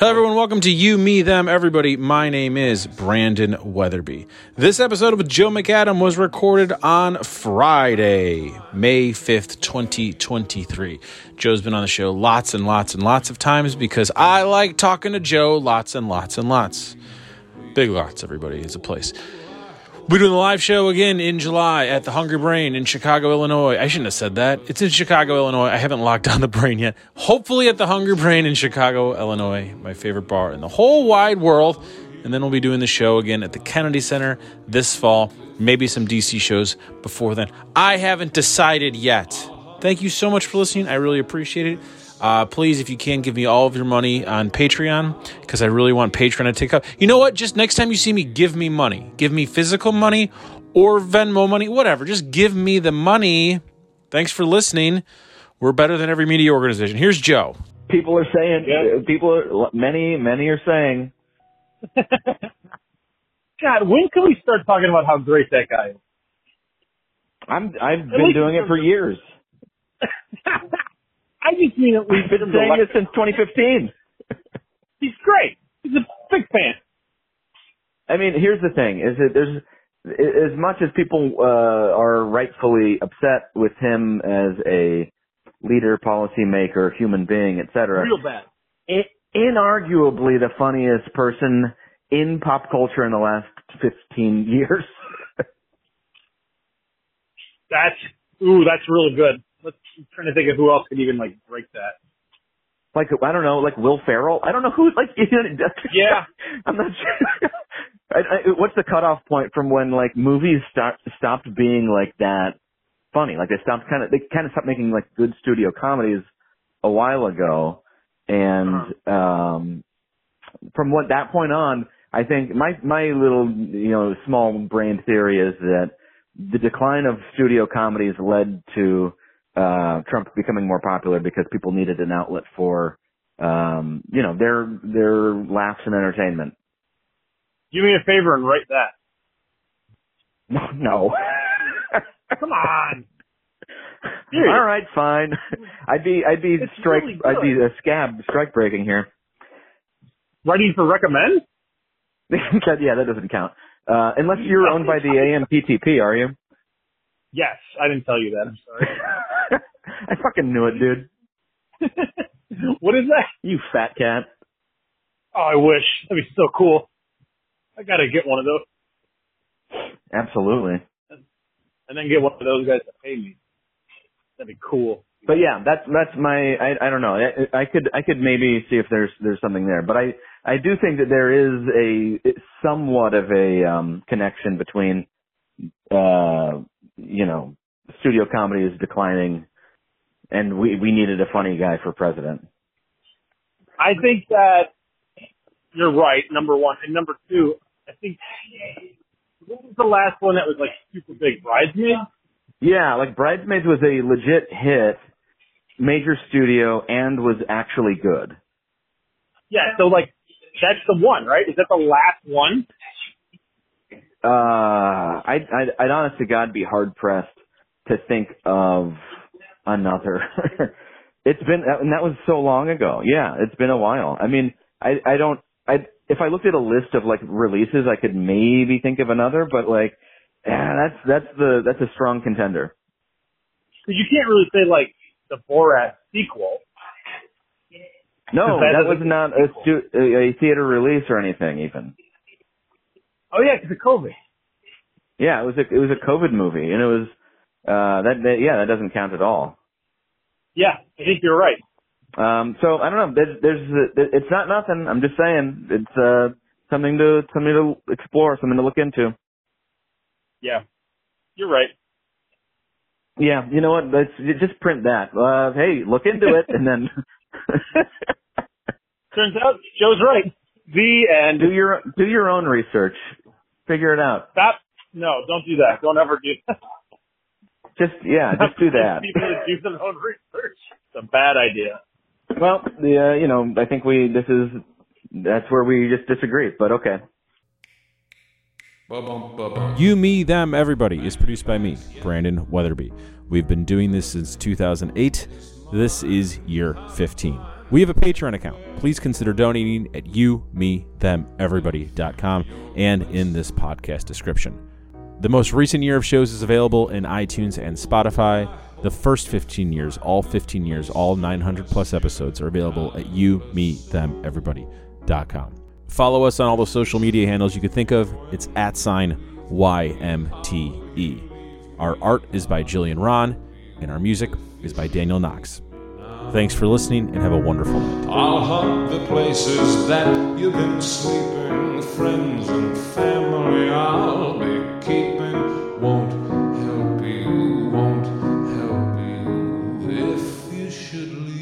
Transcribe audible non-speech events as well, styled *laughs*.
Hello, everyone. Welcome to You, Me, Them, Everybody. My name is Brandon Weatherby. This episode with Joe McAdam was recorded on Friday, May 5th, 2023. Joe's been on the show lots and lots and lots of times because I like talking to Joe lots and lots and lots. Big lots, everybody. It's a place. We're doing the live show again in July at the Hungry Brain in Chicago, Illinois. I shouldn't have said that. It's in Chicago, Illinois. I haven't locked down the brain yet. Hopefully at the Hungry Brain in Chicago, Illinois, my favorite bar in the whole wide world. And then we'll be doing the show again at the Kennedy Center this fall. Maybe some DC shows before then. I haven't decided yet. Thank you so much for listening. I really appreciate it. Uh, please, if you can, give me all of your money on Patreon because I really want Patreon to take up. You know what? Just next time you see me, give me money. Give me physical money or Venmo money, whatever. Just give me the money. Thanks for listening. We're better than every media organization. Here's Joe. People are saying, Yeah. people are, many, many are saying, *laughs* God, when can we start talking about how great that guy is? I'm, I've At been doing it for terms of- years. *laughs* I just mean at least I've been in terms of saying this since 2015. *laughs* He's great. He's a big fan. I mean, here's the thing: is that there's as much as people uh, are rightfully upset with him as a leader, policymaker, human being, etc. Real bad. inarguably the funniest person in pop culture in the last 15 years. *laughs* That's ooh, that's really good. Let's I'm trying to think of who else could even like break that. like I don't know, like Will Ferrell. I don't know who. Like *laughs* Yeah. *laughs* I'm not sure. *laughs* I, I, what's the cutoff point from when like movies start stopped being like that funny? Like they stopped kind of they kind of stopped making like good studio comedies a while ago, and um, from what that point on, I think my my little you know small brain theory is that the decline of studio comedies led to uh Trump becoming more popular because people needed an outlet for um you know their their laughs and entertainment. Do me a favor and write that. No, *laughs* no. Come on. *laughs* All right, fine. I'd be I'd be It's strike really I'd be a scab strike breaking here. Writing for recommend? *laughs* Yeah, that doesn't count. Uh unless you're owned by the AMPTP, are you? Yes. I didn't tell you that. I'm sorry. I fucking knew it, dude. *laughs* what is that? You fat cat. Oh, I wish. That'd be so cool. I gotta get one of those Absolutely. and then get one of those guys to pay me. That'd be cool. But yeah, that's that's my I I don't know. I, I could I could maybe see if there's there's something there, but I I do think that there is a somewhat of a um connection between uh you know studio comedy is declining and we we needed a funny guy for president. I think that you're right, number one. And number two, I think what was the last one that was like super big? Bridesmaids? Yeah, like Bridesmaids was a legit hit, major studio and was actually good. Yeah, so like that's the one, right? Is that the last one? Uh, I'd, I'd, I'd honest to God be hard pressed to think of another. *laughs* it's been, and that was so long ago. Yeah, it's been a while. I mean, I, I don't, I, if I looked at a list of like releases, I could maybe think of another, but like, yeah, that's, that's the, that's a strong contender. Because you can't really say like the Borat sequel. No, That that was not a, stu- a theater release or anything even. Oh yeah, because of COVID. Yeah, it was a, it was a COVID movie and it was, uh, that, that, yeah, that doesn't count at all. Yeah, I think you're right. Um, so I don't know. There's, there's, it's not nothing. I'm just saying it's uh, something to something to explore, something to look into. Yeah, you're right. Yeah, you know what? Let's just print that. Uh, hey, look into it, and then *laughs* Turns out Joe's right. The end. do your do your own research. Figure it out. Stop. No, don't do that. Don't ever do that. *laughs* Just yeah, *laughs* just do that. People to do their own research. It's a bad idea. Well, the uh, you know, I think we this is that's where we just disagree. But okay. You, Me, Them, Everybody is produced by me, Brandon Weatherby. We've been doing this since 2008. This is year 15. We have a Patreon account. Please consider donating at you, me, them, everybody.com and in this podcast description. The most recent year of shows is available in iTunes and Spotify. The first 15 years, all 15 years, all 900 plus episodes are available at you, me, them, everybody.com. Follow us on all the social media handles you could think of. It's at sign YMTE. Our art is by Jillian Ron, and our music is by Daniel Knox. Thanks for listening and have a wonderful night. I'll hunt the places that you've been sleeping, friends and family. I'll be should leave.